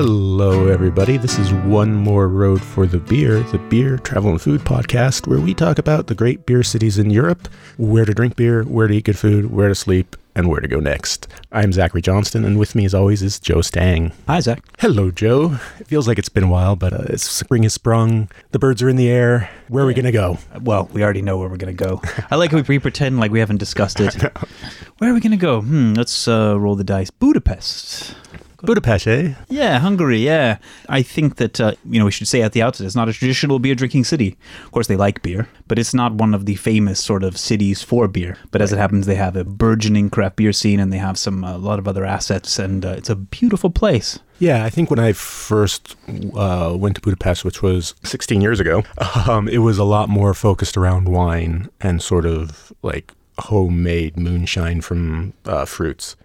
Hello, everybody. This is One More Road for the Beer, the beer, travel, and food podcast, where we talk about the great beer cities in Europe, where to drink beer, where to eat good food, where to sleep, and where to go next. I'm Zachary Johnston, and with me, as always, is Joe Stang. Hi, Zach. Hello, Joe. It feels like it's been a while, but uh, it's, spring has sprung. The birds are in the air. Where are we going to go? Well, we already know where we're going to go. I like how we pretend like we haven't discussed it. Where are we going to go? Hmm, let's uh, roll the dice. Budapest. Budapest, eh? Yeah, Hungary. Yeah, I think that uh, you know we should say at the outset it's not a traditional beer drinking city. Of course, they like beer, but it's not one of the famous sort of cities for beer. But as it happens, they have a burgeoning craft beer scene, and they have some a lot of other assets, and uh, it's a beautiful place. Yeah, I think when I first uh, went to Budapest, which was 16 years ago, um, it was a lot more focused around wine and sort of like homemade moonshine from uh, fruits.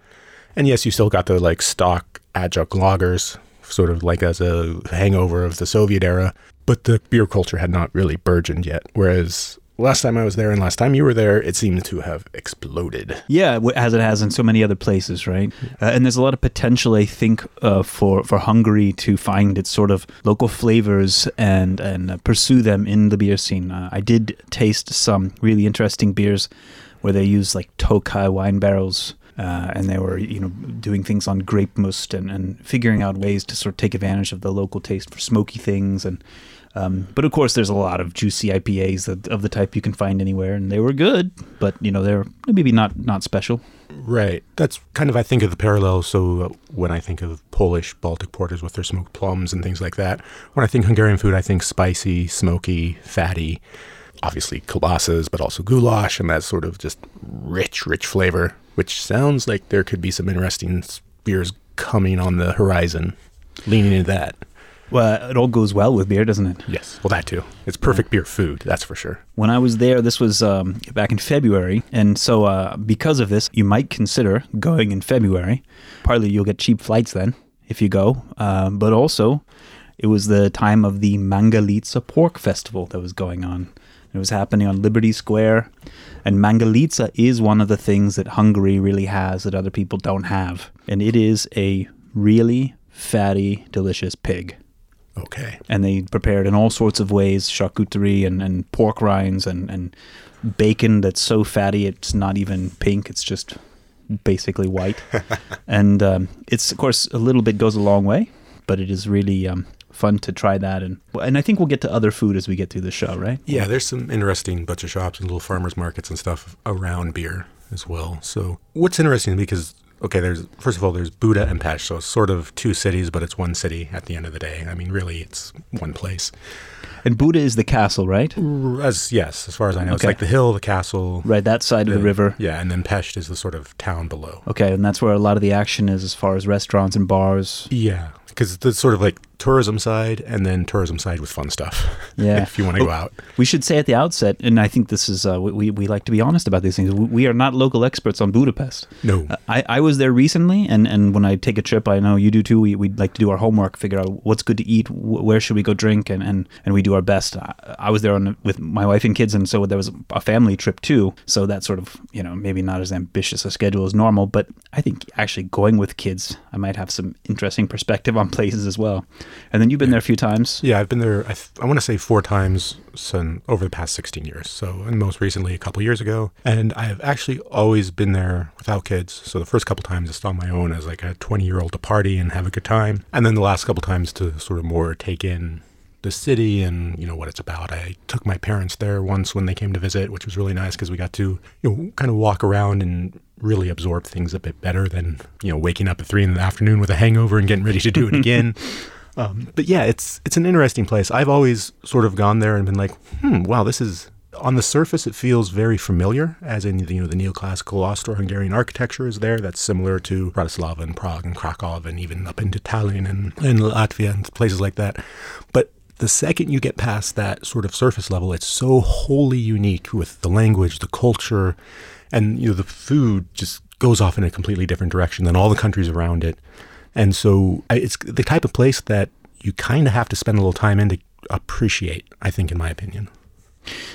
And yes, you still got the like stock adjunct lagers, sort of like as a hangover of the Soviet era, but the beer culture had not really burgeoned yet. Whereas last time I was there and last time you were there, it seemed to have exploded. Yeah, as it has in so many other places, right? Uh, and there's a lot of potential, I think, uh, for for Hungary to find its sort of local flavors and and uh, pursue them in the beer scene. Uh, I did taste some really interesting beers where they use like Tokaj wine barrels uh, and they were you know doing things on grape must and, and figuring out ways to sort of take advantage of the local taste for smoky things. And um, but of course there's a lot of juicy IPAs that, of the type you can find anywhere and they were good but you know they're maybe not not special. Right. That's kind of I think of the parallel. So uh, when I think of Polish Baltic porters with their smoked plums and things like that when I think Hungarian food I think spicy smoky fatty obviously kielbasa's, but also goulash and that sort of just rich, rich flavor, which sounds like there could be some interesting beers coming on the horizon, leaning into that. Well, it all goes well with beer, doesn't it? Yes. Well, that too. It's perfect yeah. beer food, that's for sure. When I was there, this was um, back in February. And so, uh, because of this, you might consider going in February. Partly, you'll get cheap flights then if you go. Uh, but also, it was the time of the Mangalitsa Pork Festival that was going on. It was happening on Liberty Square. And Mangalitsa is one of the things that Hungary really has that other people don't have. And it is a really fatty, delicious pig. Okay. And they prepare it in all sorts of ways charcuterie and, and pork rinds and, and bacon that's so fatty it's not even pink, it's just basically white. and um, it's, of course, a little bit goes a long way, but it is really um, fun to try that and and I think we'll get to other food as we get through the show, right? Yeah, there's some interesting butcher shops and little farmers markets and stuff around beer as well. So what's interesting because okay, there's first of all there's Buda and Pest, so it's sort of two cities, but it's one city at the end of the day. I mean, really, it's one place. And Buda is the castle, right? As yes, as far as I know, okay. it's like the hill, the castle, right, that side the, of the river. Yeah, and then Pest is the sort of town below. Okay, and that's where a lot of the action is, as far as restaurants and bars. Yeah, because it's sort of like tourism side and then tourism side with fun stuff. Yeah. if you want to go out. We should say at the outset, and I think this is, uh, we, we like to be honest about these things. We are not local experts on Budapest. No. Uh, I, I was there recently, and, and when I take a trip, I know you do too. We, we like to do our homework, figure out what's good to eat, where should we go drink, and, and, and we do our best. I, I was there on, with my wife and kids, and so there was a family trip too. So that's sort of, you know, maybe not as ambitious a schedule as normal, but I think actually going with kids, I might have some interesting perspective on places as well. And then you've been there a few times. Yeah, I've been there. I, th- I want to say four times since, over the past 16 years. So, and most recently a couple years ago. And I have actually always been there without kids. So the first couple times just on my own as like a 20 year old to party and have a good time. And then the last couple times to sort of more take in the city and you know what it's about. I took my parents there once when they came to visit, which was really nice because we got to you know kind of walk around and really absorb things a bit better than you know waking up at three in the afternoon with a hangover and getting ready to do it again. Um, but yeah, it's it's an interesting place. I've always sort of gone there and been like, hmm, wow, this is on the surface it feels very familiar, as in you know the neoclassical Austro-Hungarian architecture is there. That's similar to Bratislava and Prague and Krakow and even up into Tallinn and, and Latvia and places like that. But the second you get past that sort of surface level, it's so wholly unique with the language, the culture, and you know the food just goes off in a completely different direction than all the countries around it. And so it's the type of place that you kind of have to spend a little time in to appreciate, I think, in my opinion.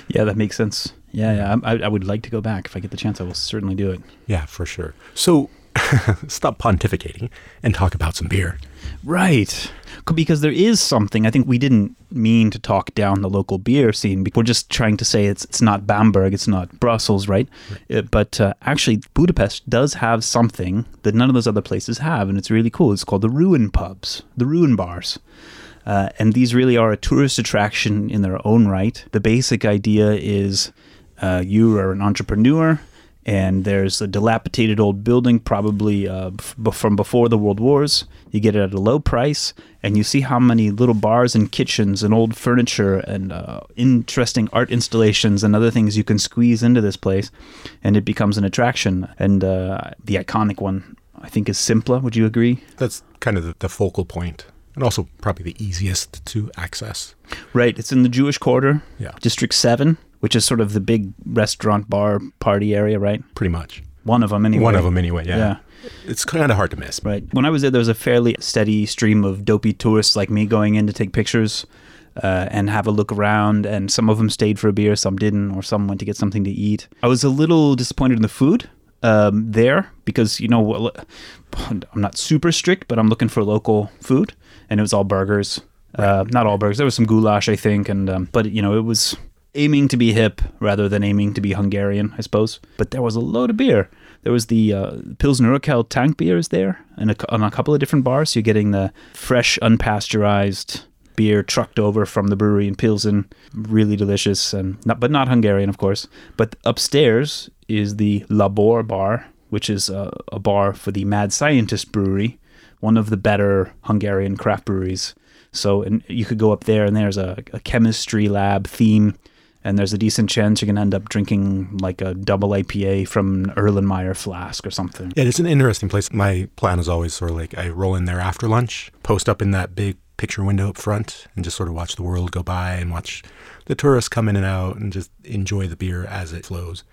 Yeah, that makes sense. Yeah, yeah. I, I would like to go back if I get the chance. I will certainly do it. Yeah, for sure. So stop pontificating and talk about some beer. Right. Because there is something, I think we didn't mean to talk down the local beer scene. We're just trying to say it's it's not Bamberg, it's not Brussels, right? Uh, but uh, actually, Budapest does have something that none of those other places have, and it's really cool. It's called the Ruin Pubs, the Ruin Bars. Uh, and these really are a tourist attraction in their own right. The basic idea is uh, you are an entrepreneur, and there's a dilapidated old building, probably uh, f- from before the World Wars. You get it at a low price, and you see how many little bars and kitchens and old furniture and uh, interesting art installations and other things you can squeeze into this place, and it becomes an attraction. And uh, the iconic one, I think, is Szimpla. Would you agree? That's kind of the, the focal point, and also probably the easiest to access. Right. It's in the Jewish Quarter, Yeah. District 7, which is sort of the big restaurant bar party area, right? Pretty much. One of them, anyway. One of them, anyway. Yeah. Yeah. It's kind of hard to miss. Right. When I was there, there was a fairly steady stream of dopey tourists like me going in to take pictures uh, and have a look around. And some of them stayed for a beer, some didn't, or some went to get something to eat. I was a little disappointed in the food um, there because, you know, I'm not super strict, but I'm looking for local food. And it was all burgers. Uh, not all burgers. There was some goulash, I think. and um, But, you know, it was aiming to be hip rather than aiming to be Hungarian, I suppose. But there was a load of beer. There was the uh, Pilsner Urquell tank beers there, and a, on a couple of different bars. So you're getting the fresh, unpasteurized beer trucked over from the brewery in Pilsen, really delicious, and not, but not Hungarian, of course. But upstairs is the Labor Bar, which is a, a bar for the Mad Scientist Brewery, one of the better Hungarian craft breweries. So and you could go up there, and there's a, a chemistry lab theme and there's a decent chance you're going to end up drinking like a double IPA from an Erlenmeyer flask or something. Yeah, it's an interesting place. My plan is always sort of like I roll in there after lunch, post up in that big picture window up front, and just sort of watch the world go by and watch the tourists come in and out and just enjoy the beer as it flows.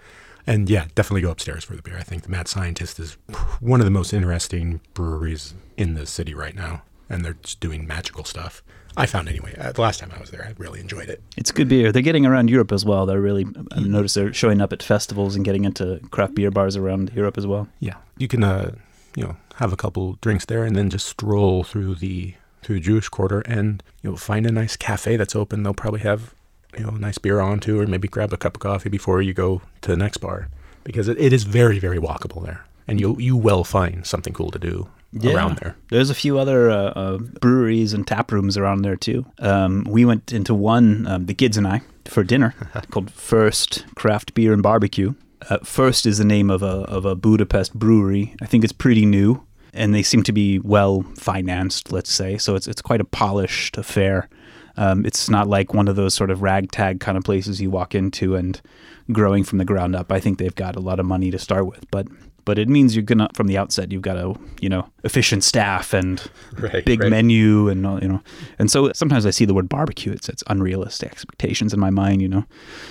And yeah, definitely go upstairs for the beer. I think the Mad Scientist is one of the most interesting breweries in the city right now, and they're just doing magical stuff. I found anyway. Uh, the last time I was there, I really enjoyed it. It's good beer. They're getting around Europe as well. They're really, I noticed they're showing up at festivals and getting into craft beer bars around Europe as well. Yeah, you can uh, you know have a couple drinks there, and then just stroll through the through the Jewish Quarter, and you'll find a nice cafe that's open. They'll probably have you know a nice beer on too, or maybe grab a cup of coffee before you go to the next bar, because it, it is very very walkable there, and you you will find something cool to do around there. There's a few other uh, uh, breweries and tap rooms around there too. Um, we went into one, um, the kids and I, for dinner called First Craft Beer and Barbecue. Uh, First is the name of a of a Budapest brewery. I think it's pretty new, and they seem to be well financed. Let's say so. It's it's quite a polished affair. Um, it's not like one of those sort of ragtag kind of places you walk into and growing from the ground up. I think they've got a lot of money to start with, but but it means you're gonna from the outset you've got a you know efficient staff and Right, big right. menu and all, you know and so sometimes I see the word barbecue it sets unrealistic expectations in my mind you know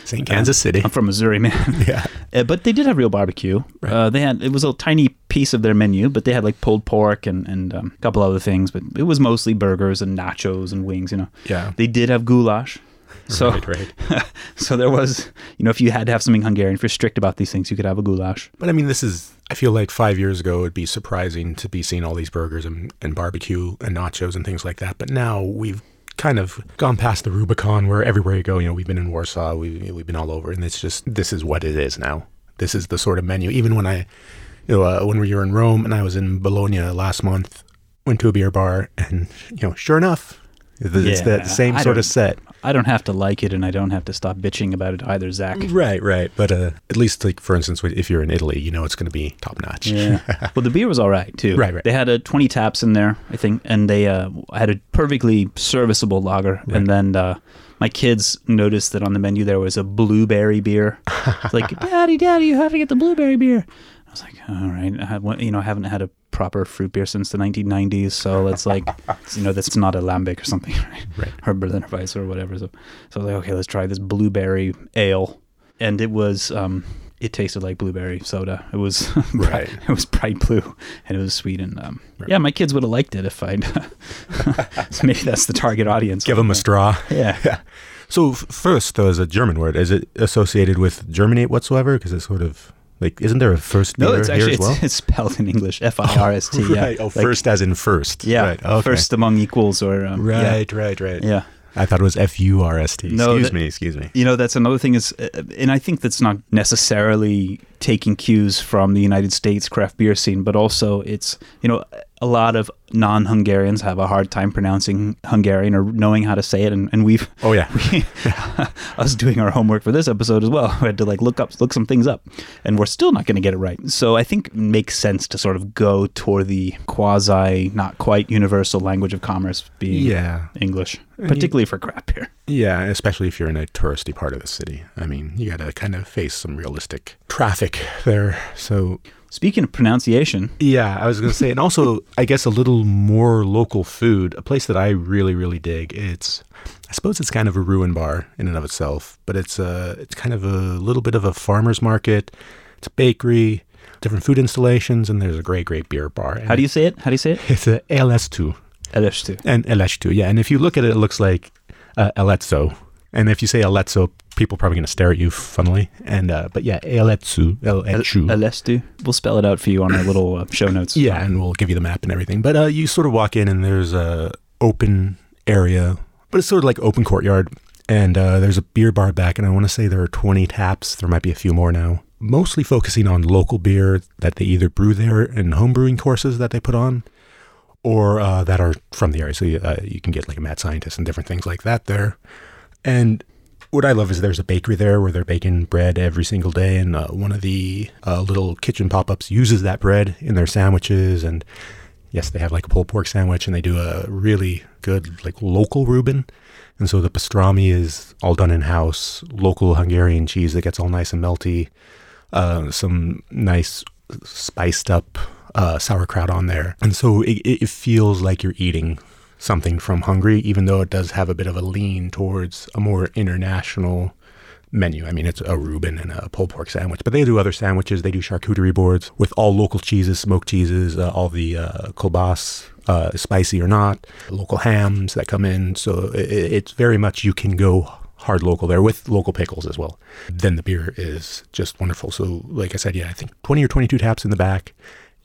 St. Kansas City. I'm from Missouri man Yeah. Uh, but they did have real barbecue uh, they had it was a tiny piece of their menu but they had like pulled pork and and um, a couple other things but it was mostly burgers and nachos and wings you know Yeah. they did have goulash so Right, right. so there was you know if you had to have something Hungarian if you're strict about these things you could have a goulash But I mean, this is, I feel like five years ago, it'd be surprising to be seeing all these burgers and, and barbecue and nachos and things like that. But now we've kind of gone past the Rubicon where everywhere you go, you know, we've been in Warsaw, we, we've been all over. And it's just, this is what it is now. This is the sort of menu. Even when I, you know, uh, when we were in Rome and I was in Bologna last month, went to a beer bar and, you know, sure enough, it's Yeah, that same I sort of set. I don't have to like it, and I don't have to stop bitching about it either, Zach. Right, right. But uh, at least, like, for instance, if you're in Italy, you know it's going to be top notch. Yeah. well, the beer was all right too. Right, right. They had a 20 taps in there, I think, and they uh, had a perfectly serviceable lager. And then uh, my kids noticed that on the menu there was a blueberry beer. It's like, Daddy, Daddy, you have to get the blueberry beer. I was like, all right, I you know, I haven't had a proper fruit beer since the 1990s, so it's like, you know, that's not a lambic or something, right? Right. Or Berliner Weiss or whatever. So, so I was like, okay, let's try this blueberry ale, and it was, um, it tasted like blueberry soda. It was Right. it was bright blue and it was sweet and um, Right. yeah, my kids would have liked it if I'd. so maybe that's the target audience. Give them a straw. Yeah. So f- first, though, is a German word. Is it associated with Germinate whatsoever? Because it sort of Like, isn't there a first beer No, it's here actually as well? it's, it's spelled in English. F I R S T. yeah. right. Oh, Like, first as in first. Yeah. Right. Okay. First among equals, or um, yeah. Right. Right. Right. Yeah. I thought it was F U R S T. No, excuse that- me. Excuse me. You know, that's another thing is, uh, and I think that's not necessarily taking cues from the United States craft beer scene, but also it's, you know, a lot of non Hungarians have a hard time pronouncing Hungarian or knowing how to say it. And, and we've, Oh yeah—we us doing our homework for this episode as well. We had to like look up, look some things up, and we're still not going to get it right. So I think it makes sense to sort of go toward the quasi, not quite universal language of commerce being yeah. English, you- particularly for crap here. Yeah, especially if you're in a touristy part of the city. I mean, you got to kind of face some realistic traffic there. So, Speaking of pronunciation, yeah, I was going to say, and also, I guess a little more local food, a place that I really, really dig. It's, I suppose it's kind of a ruin bar in and of itself, but it's a, it's kind of a little bit of a farmer's market. It's a bakery, different food installations, and there's a great, great beer bar. how do you say it? How do you say it? It's a LS2. Eleshtu. And LS2, yeah. And if you look at it, it looks like uh, Eletso. And if you say Eletso, people are probably going to stare at you funnily. And uh, but yeah, Eletsu, Eletsu. Eleshtu. We'll spell it out for you on our little uh, show notes. yeah, and we'll give you the map and everything. But uh, you sort of walk in, and there's a open area, but it's sort of like open courtyard. And uh, there's a beer bar back, and I want to say there are 20 taps. There might be a few more now. Mostly focusing on local beer that they either brew there in home brewing courses that they put on, or uh, that are from the area. So you, uh, you can get like a mad scientist and different things like that there. And what I love is there's a bakery there where they're baking bread every single day, and uh, one of the uh, little kitchen pop-ups uses that bread in their sandwiches. And yes, they have like a pulled pork sandwich, and they do a really good like local Reuben. And so the pastrami is all done in house, local Hungarian cheese that gets all nice and melty. Uh, some nice spiced up uh, sauerkraut on there, and so it it feels like you're eating something from Hungary, even though it does have a bit of a lean towards a more international menu. I mean, it's a Reuben and a pulled pork sandwich, but they do other sandwiches. They do charcuterie boards with all local cheeses, smoked cheeses, uh, all the uh, uh, spicy or not, local hams that come in. So it, it's very much you can go hard local there with local pickles as well. Then the beer is just wonderful. So, like I said, yeah, I think 20 or 22 taps in the back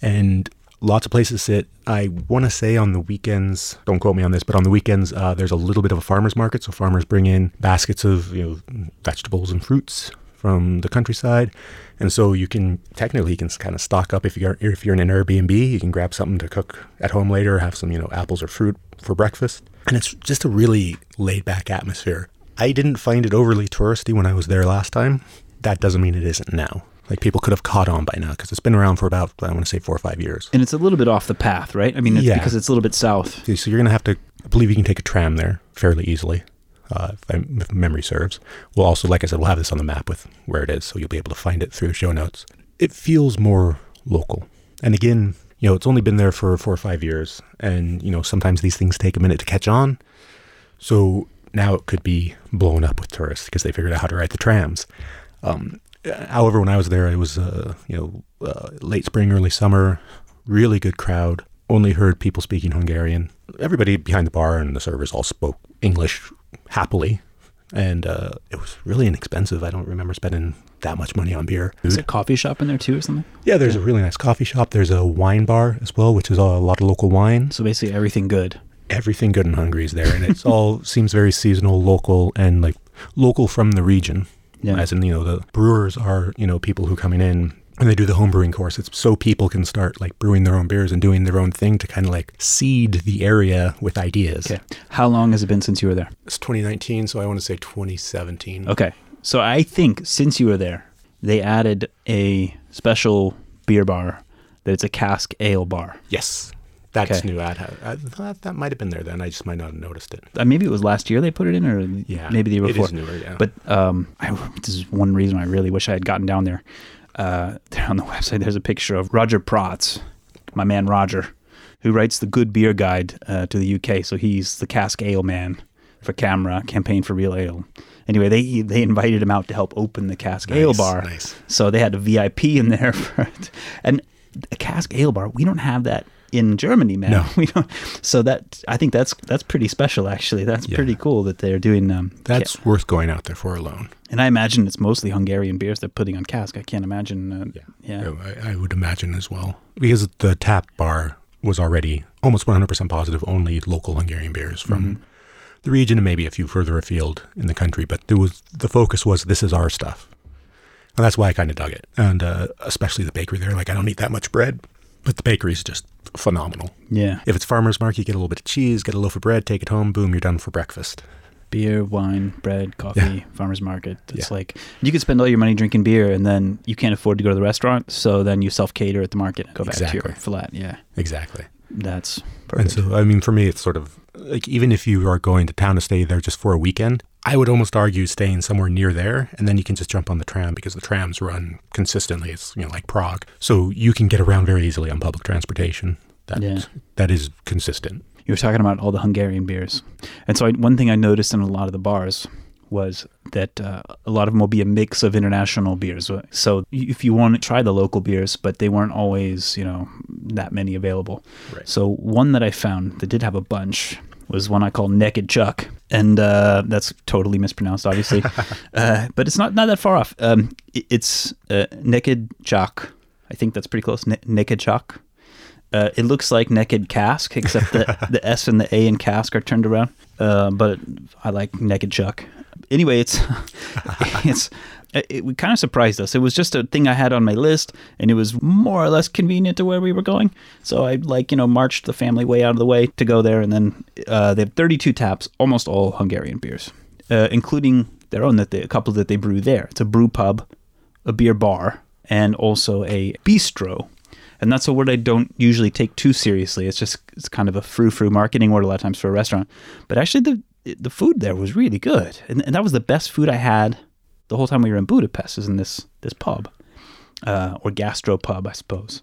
and lots of places sit. I want to say on the weekends, don't quote me on this, but on the weekends, uh, there's a little bit of a farmer's market. So farmers bring in baskets of you know vegetables and fruits from the countryside, and so you can technically you can kind of stock up if you're if you're in an Airbnb, you can grab something to cook at home later, have some you know apples or fruit for breakfast, and it's just a really laid back atmosphere. I didn't find it overly touristy when I was there last time. That doesn't mean it isn't now. Like people could have caught on by now because it's been around for about I want to say four or five years. And it's a little bit off the path, right? I mean, it's Yeah. because it's a little bit south. So you're gonna have to. I believe you can take a tram there fairly easily, uh, if, I, if memory serves. We'll also, like I said, we'll have this on the map with where it is, so you'll be able to find it through the show notes. It feels more local, and again, you know, it's only been there for four or five years, and you know, sometimes these things take a minute to catch on. So now it could be blown up with tourists because they figured out how to ride the trams. Um, however, when I was there, it was uh, you know uh, late spring, early summer, really good crowd. Only heard people speaking Hungarian. Everybody behind the bar and the servers all spoke English happily, and uh, it was really inexpensive. I don't remember spending that much money on beer. Is there a coffee shop in there too or something? Yeah, there's a really nice coffee shop. There's a wine bar as well, which is a lot of local wine. So basically everything good. Everything good in Hungary is there, and it's all seems very seasonal, local, and like local from the region. Yeah. As in, you know, the brewers are you know people who coming in and they do the home brewing course. It's so people can start like brewing their own beers and doing their own thing to kind of like seed the area with ideas. Okay. How long has it been since you were there? It's 2019, so I want to say 2017. Okay. So I think since you were there, they added a special beer bar that it's a cask ale bar. Yes, that's Okay. new. I'd I thought that might have been there then. I just might not have noticed it. Uh, maybe it was last year they put it in, or Yeah, maybe the year before. is newer, yeah. But um, I, this is one reason I really wish I had gotten down there. Uh, there on the website, there's a picture of Roger Protz, my man Roger, who writes the Good Beer Guide uh, to the UK. So he's the cask ale man for CAMRA campaign for real ale. Anyway, they they invited him out to help open the cask ale bar. nice. So they had a VIP in there for it. And a cask ale bar, we don't have that in Germany, man. No. We don't. So that I think that's that's pretty special, actually. That's Yeah. pretty cool that they're doing. Um, That's ca- worth going out there for alone. and I imagine it's mostly Hungarian beers they're putting on cask. I can't imagine. Uh, yeah. I, I would imagine as well. Because the tap bar was already almost 100% positive, only local Hungarian beers from Mm-hmm. the region and maybe a few further afield in the country. But there was the focus was this is our stuff. And that's why I kind of dug it. And uh, especially the bakery there. Like, I don't eat that much bread, but the bakery is just phenomenal. Yeah. If it's farmer's market, you get a little bit of cheese, get a loaf of bread, take it home, boom, you're done for breakfast. Beer, wine, bread, coffee, farmers market. It's Yeah. like you could spend all your money drinking beer, and then you can't afford to go to the restaurant, so then you self cater at the market. and Go back to your flat. Yeah, Exactly. that's And so, I mean, for me, it's sort of like even if you are going to town to stay there just for a weekend, I would almost argue staying somewhere near there, and then you can just jump on the tram because the trams run consistently. It's you know like Prague, so you can get around very easily on public transportation. That Yeah. that is consistent. you were talking about all the Hungarian beers, and so I, one thing I noticed in a lot of the bars was that uh, a lot of them will be a mix of international beers. So if you want to try the local beers, but they weren't always, you know, that many available. Right. So one that I found that did have a bunch was one I call Naked Chuck, and uh, that's totally mispronounced, obviously, uh, but it's not not that far off. Um, it- it's uh, Naked Chuck. I think that's pretty close. N- naked Chuck. Uh, it looks like naked cask, except the the S and the A in cask are turned around. Uh, but I like naked chuck. Anyway, it's it's it, it kind of surprised us. It was just a thing I had on my list, and it was more or less convenient to where we were going. So I like you know marched the family way out of the way to go there, and then uh, they have 32 taps, almost all Hungarian beers, uh, including their own that they, a couple that they brew there. It's a brew pub, a beer bar, and also a bistro. And that's a word I don't usually take too seriously. It's just it's kind of a frou-frou marketing word a lot of times for a restaurant. But actually, the the food there was really good, and, and that was the best food I had the whole time we were in Budapest. Is in this this pub, uh, or gastro pub, I suppose.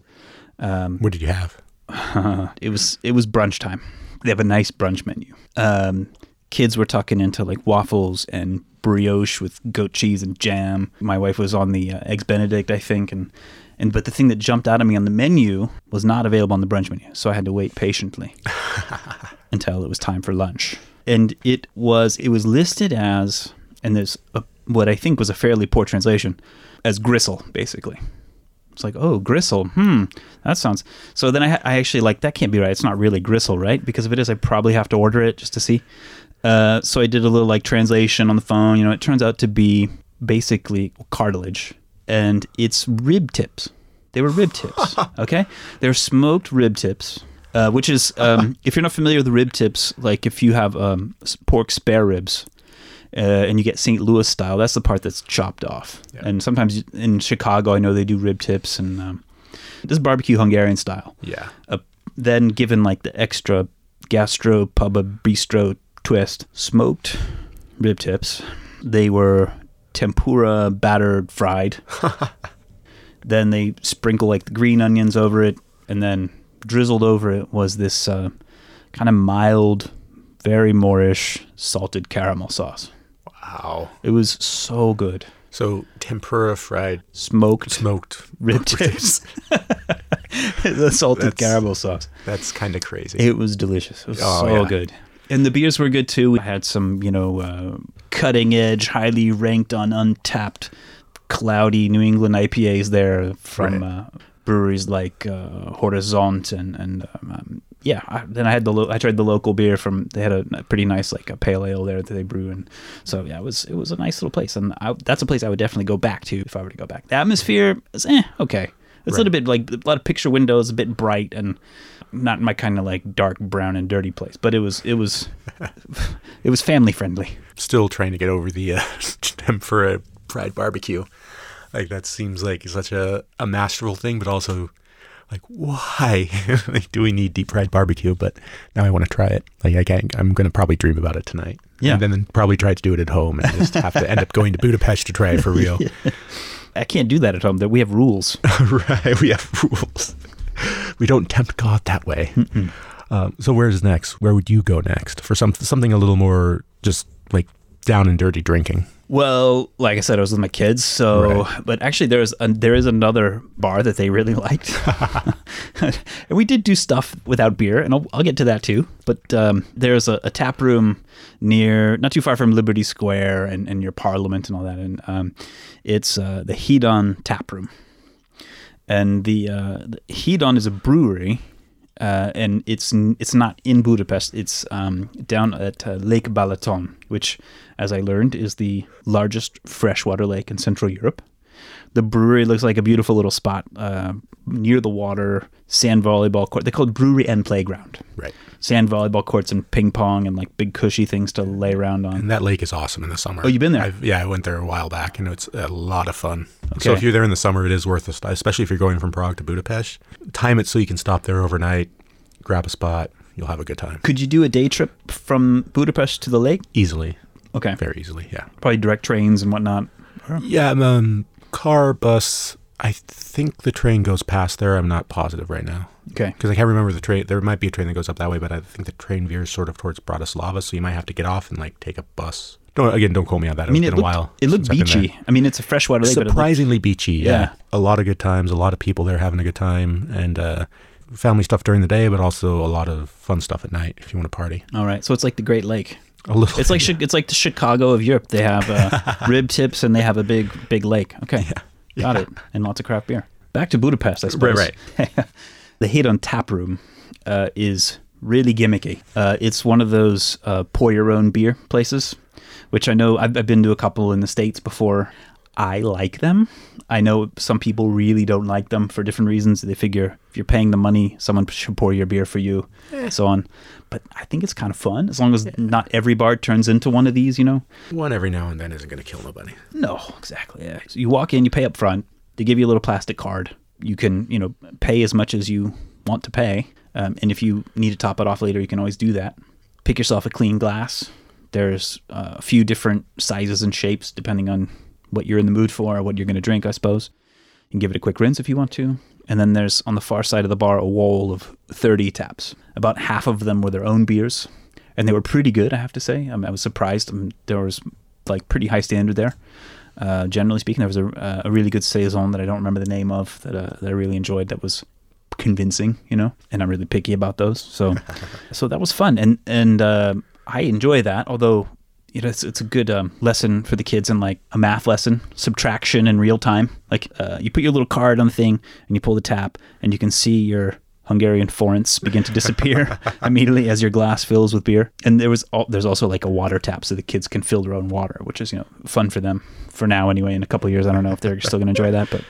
Um, What did you have? it was it was brunch time. They have a nice brunch menu. Um, kids were tucking into like waffles and brioche with goat cheese and jam. My wife was on the uh, eggs Benedict, I think, and and but the thing that jumped out at me on the menu was not available on the brunch menu, so I had to wait patiently until it was time for lunch. And it was it was listed as and there's a, what I think was a fairly poor translation as gristle, basically. It's like, oh, gristle. Hmm, that sounds. So then I, I actually like that can't be right. It's not really gristle, right? Because if it is, I probably have to order it just to see. Uh, so I did a little like translation on the phone. You know, it turns out to be basically cartilage, and it's rib tips. They were rib tips. Okay, they're smoked rib tips. Uh, which is, um, if you're not familiar with rib tips, like if you have um, pork spare ribs, uh, and you get St. Louis style. That's the part that's chopped off. Yeah. And sometimes in Chicago, I know they do rib tips, and um, this is barbecue Hungarian style. Yeah. Uh, then given like the extra gastro pub bistro twist, smoked rib tips. They were tempura battered fried. then they sprinkle like the green onions over it, and then drizzled over it was this uh, kind of mild, very moreish salted caramel sauce. Wow. It was so good. So tempura fried Smoked smoked rib tips. the salted That's- caramel sauce. That's kind of crazy. It was delicious. It was Oh, so yeah. good. And the beers were good too. We had some, you know, uh, cutting edge, highly ranked on Untappd, cloudy New England IPAs there from Right. uh, breweries like uh, Horizont and and um, um, yeah. I, then I had the lo- I tried the local beer from. They had a, a pretty nice like a pale ale there that they brew, and so yeah, it was it was a nice little place, and I, that's a place I would definitely go back to if I were to go back. The atmosphere is eh okay. It's a little bit like a lot of picture windows, a bit bright, and not my kind of like dark brown and dirty place. But it was it was it was family friendly. Still trying to get over the uh, a fried barbecue. Like that seems like such a, a masterful thing, but also like why like, do we need deep fried barbecue? But now I want to try it. Like I can't. I'm going to probably dream about it tonight. Yeah. and then probably try to do it at home and just have to end up going to Budapest to try it for real. I can't do that at home. That we have rules. right. We have rules. We don't tempt God that way. Um, so where's next? Where would you go next for some something a little more just like down and dirty drinking? Well, like I said, I was with my kids, so Right. but actually there's a, there is another bar that they really liked, and we did do stuff without beer, and I'll, I'll get to that too. But um, there's a, a tap room near, not too far from Liberty Square and, and near Parliament and all that, and um, it's uh, the Hedon Tap Room, and the, uh, the Hedon is a brewery. Uh, and it's it's not in Budapest. It's um, down at uh, Lake Balaton, which, as I learned, is the largest freshwater lake in Central Europe. The brewery looks like a beautiful little spot uh, near the water, sand volleyball court. They call it brewery and playground. Right. Sand volleyball courts and ping pong and like big cushy things to lay around on. And that lake is awesome in the summer. Oh, you've been there? I've, yeah, I went there a while back, and it's a lot of fun. Okay. So if you're there in the summer, it is worth stop, especially if you're going from Prague to Budapest. Time it so you can stop there overnight, grab a spot. You'll have a good time Could you do a day trip from Budapest to the lake? easily, Okay, very easily. Yeah. probably direct trains and whatnot. Yeah. Um, car, bus. I think the train goes past there. I'm not positive right now Okay, because I can't remember the train. There might be a train that goes up that way, but I think the train veers sort of towards Bratislava, so you might have to get off and like take a bus. Don't again. Don't call me on that. I mean it's it been looked, a while. it looked since I've been there. beachy. I mean it's a freshwater lake, but looked- surprisingly beachy. Yeah. Yeah. a lot of good times, a lot of people there having a good time, and uh, family stuff during the day, but also a lot of fun stuff at night if you want to party. all right. So it's like the Great Lake. A little. It's like Chi- it's like the Chicago of Europe. They have uh, rib tips and they have a big big lake. Okay, yeah. got Yeah. it, and lots of craft beer. Back to Budapest, I suppose. Right, the Hedon Tap Room uh, is really gimmicky. Uh, it's one of those uh, pour your own beer places, which I know I've, I've been to a couple in the states before. I like them. I know some people really don't like them for different reasons. They figure if you're paying the money, someone should pour your beer for you, so on. But I think it's kind of fun as long as not every bar turns into one of these. You know. one every now and then isn't going to kill nobody. No, exactly. Yeah. So you walk in, you pay up front. They give you a little plastic card. You can, you know, pay as much as you want to pay, um, and if you need to top it off later, you can always do that. Pick yourself a clean glass. There's uh, a few different sizes and shapes depending on what you're in the mood for or what you're going to drink, I suppose. You can give it a quick rinse if you want to. And then there's on the far side of the bar a wall of 30 taps. About half of them were their own beers, and they were pretty good, I have to say. I, mean, I was surprised. Um, there was like pretty high standard there. Uh, generally speaking, there was a, uh, a really good saison that I don't remember the name of that, uh, that I really enjoyed. That was convincing, you know, and I'm really picky about those. So, so that was fun, and and uh, I enjoy that. Although, you know, it's it's a good um, lesson for the kids in like a math lesson, subtraction in real time. Like uh, you put your little card on the thing and you pull the tap, and you can see your Hungarian forints begin to disappear immediately as your glass fills with beer. And there was al- there's also like a water tap so the kids can fill their own water, which is you know fun for them for now anyway. In a couple of years, I don't know if they're still going to enjoy that, but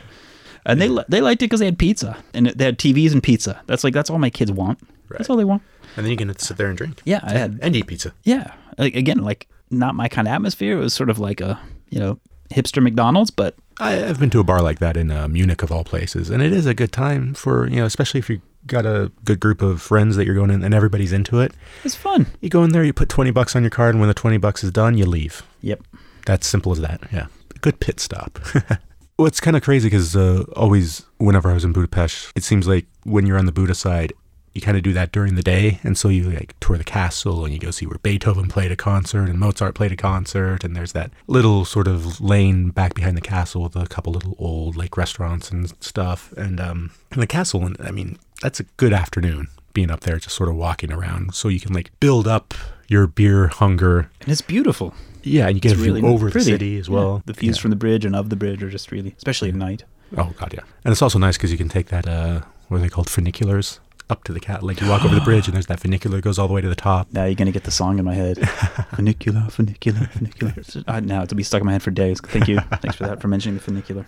and they they liked it because they had pizza and they had TVs and pizza. That's like that's all my kids want. That's all they want. And then you can sit there and drink. Yeah, I had And eat pizza. yeah. Like, again, like not my kind of atmosphere. It was sort of like a you know hipster McDonald's, but I, I've been to a bar like that in uh, Munich, of all places, and it is a good time for you know, especially if you got a good group of friends that you're going in and everybody's into it. it's fun. You go in there, you put twenty bucks on your card, and when the twenty bucks is done, you leave. Yep. That's simple as that. Yeah. Good pit stop. well, it's kind of crazy because uh, always, whenever I was in Budapest, it seems like when you're on the Buda side, you kind of do that during the day. And so you like tour the castle and you go see where Beethoven played a concert and Mozart played a concert. And there's that little sort of lane back behind the castle with a couple little old like restaurants and stuff. And, um, and the castle, and I mean, that's a good afternoon being up there, just sort of walking around. So you can like build up your beer hunger And it's beautiful. yeah, and you get It's a view really over pretty. the city as Yeah. well. The views Yeah. from the bridge and of the bridge are just really, especially at night. oh god, yeah. And it's also nice because you can take that uh, what are they called funiculars up to the cat. Like you walk over the bridge and there's that funicular that goes all the way to the top. Now you're gonna get the song in my head. funicular, funicular, funicular. Uh, now it'll be stuck in my head for days. Thank you. Thanks for that for mentioning the funicular.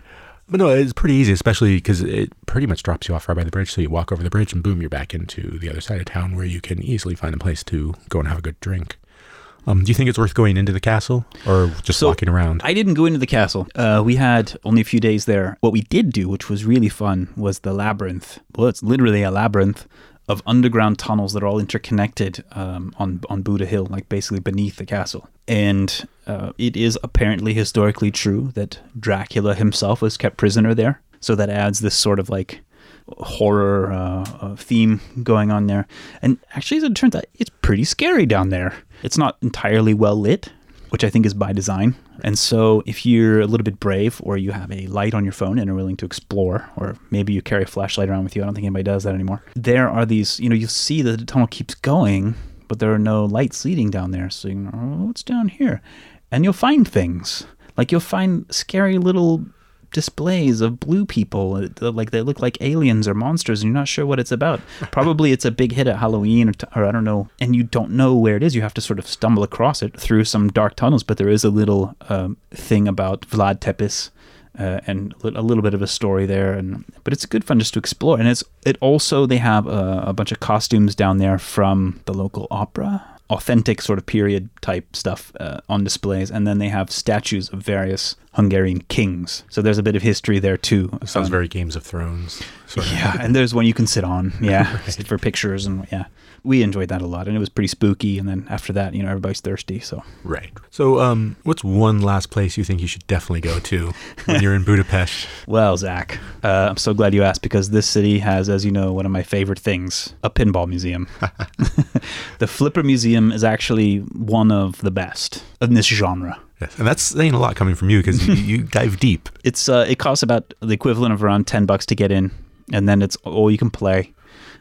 But no, it's pretty easy, especially because it pretty much drops you off right by the bridge. So you walk over the bridge and boom, you're back into the other side of town where you can easily find a place to go and have a good drink. Um, do you think it's worth going into the castle or just So, walking around? I didn't go into the castle. Uh, we had only a few days there. What we did do, which was really fun, was the labyrinth. Well, it's literally a labyrinth of underground tunnels that are all interconnected um, on on Buda Hill, like basically beneath the castle. And uh, it is apparently historically true that Dracula himself was kept prisoner there. So that adds this sort of like horror uh, uh, theme going on there. And actually, as it turns out, it's pretty scary down there. It's not entirely well lit, which I think is by design. And so, if you're a little bit brave, or you have a light on your phone and are willing to explore, or maybe you carry a flashlight around with you, I don't think anybody does that anymore. There are these, you know, you see that the tunnel keeps going, but there are no lights leading down there. So, you know, oh, what's down here? And you'll find things. Like you'll find scary little displays of blue people uh, like they look like aliens or monsters and you're not sure what it's about. Probably it's a big hit at halloween or, t- or, i don't know and you don't know where it is. You have to sort of stumble across it through some dark tunnels but there is a little um, thing about vlad tepes uh, and a little bit of a story there and but it's good fun just to explore. And it's it also they have a, a bunch of costumes down there from the local opera authentic sort of period type stuff uh, on displays, and then they have statues of various Hungarian kings. So there's a bit of history there too. Sounds um, very Games of Thrones. Sort of. Yeah, and there's one you can sit on, yeah, right. for pictures and yeah we enjoyed that a lot, and it was pretty spooky. And then after that, you know, everybody's thirsty. So right. So, um, what's one last place you think you should definitely go to when you're in Budapest? Well, Zach, uh, I'm so glad you asked because this city has, as you know, one of my favorite things: a pinball museum. the Flipper Museum is actually one of the best in this genre. Yes, and that's saying a lot coming from you because you, you, dive deep. It's uh, it costs about the equivalent of around ten bucks to get in, and then it's all you can play.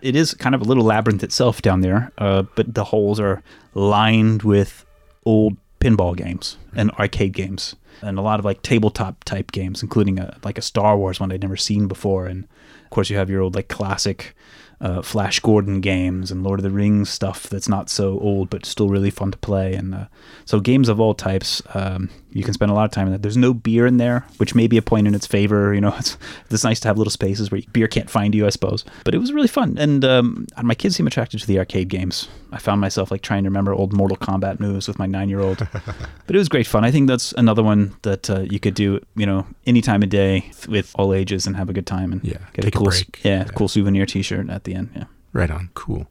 It is kind of a little labyrinth itself down there, uh, but the holes are lined with old pinball games and arcade games and a lot of like tabletop type games, including a like a Star Wars one I'd never seen before. And of course, you have your old like classic uh, Flash Gordon games and Lord of the Rings stuff that's not so old but still really fun to play. And uh, so games of all types, um, you can spend a lot of time in that. There's no beer in there, which may be a point in its favor. You know, it's it's nice to have little spaces where beer can't find you, I suppose. But it was really fun, and um, my kids seem attracted to the arcade games. I found myself like trying to remember old Mortal Kombat moves with my nine year old, but it was great fun. I think that's another one that uh, you could do, you know, any time of day with all ages and have a good time and yeah, get a cool, a. Yeah, yeah, cool souvenir T-shirt at the end. Yeah, right on. Cool.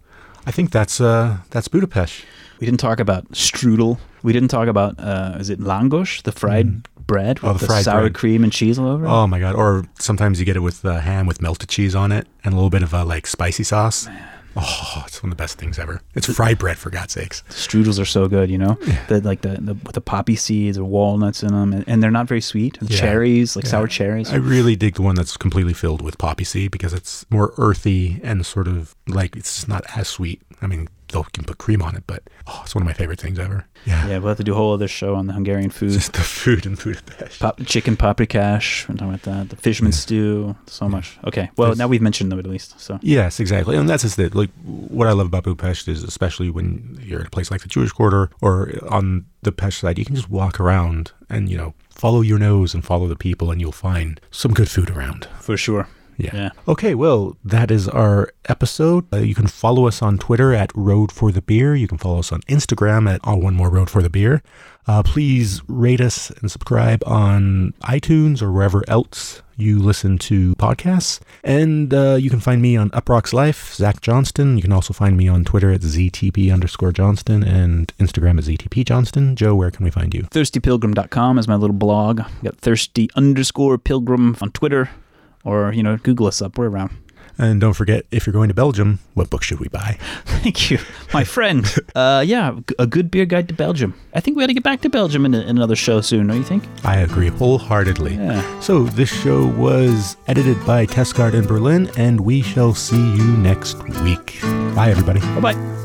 I think that's uh that's Budapest. We didn't talk about strudel. We didn't talk about uh, is it lángos, the fried mm. bread oh, with the, the sour bread. cream and cheese all over it? Oh my god! Or sometimes you get it with uh, ham with melted cheese on it and a little bit of a like spicy sauce. Man. Oh, it's one of the best things ever. It's fried bread for God's sakes. Strudels are so good, you know. Yeah. The, like the, the with the poppy seeds or walnuts in them, and, and they're not very sweet. Yeah. Cherries, like yeah. sour cherries. I really dig the one that's completely filled with poppy seed because it's more earthy and sort of like it's not as sweet. I mean, they'll can put cream on it, but oh, it's one of my favorite things ever. Yeah, yeah. We'll have to do a whole other show on the Hungarian food. Just the food in Budapest. Pop, chicken paprikash. We're talking about that. The fisherman yeah. stew. So yeah. much. Okay. Well, now we've mentioned the Middle East. So yes, exactly, and that's just it. Like what I love about Budapest is, especially when you're in a place like the Jewish Quarter or on the Pest side, you can just walk around and you know follow your nose and follow the people, and you'll find some good food around. For sure. Yeah. yeah. Okay, well, that is our episode. Uh, you can follow us on Twitter at Road for the Beer. You can follow us on Instagram at All One More Road for the Beer. Uh, please rate us and subscribe on iTunes or wherever else you listen to podcasts. And uh, you can find me on Uproxx Life, Zach Johnston. You can also find me on Twitter at ZTP underscore Johnston and Instagram at ZTP Johnston. Joe, where can we find you? ThirstyPilgrim.com is my little blog. I've got thirsty underscore pilgrim on Twitter or you know google us up. We're around. And don't forget if you're going to belgium what book should we buy? Thank you. My friend uh, yeah a good beer guide to belgium. I think we ought to get back to belgium in, a, in another show soon don't you think? I agree wholeheartedly. Yeah. so this show was edited by testcard in berlin and we shall see you next week. Bye everybody. Bye-bye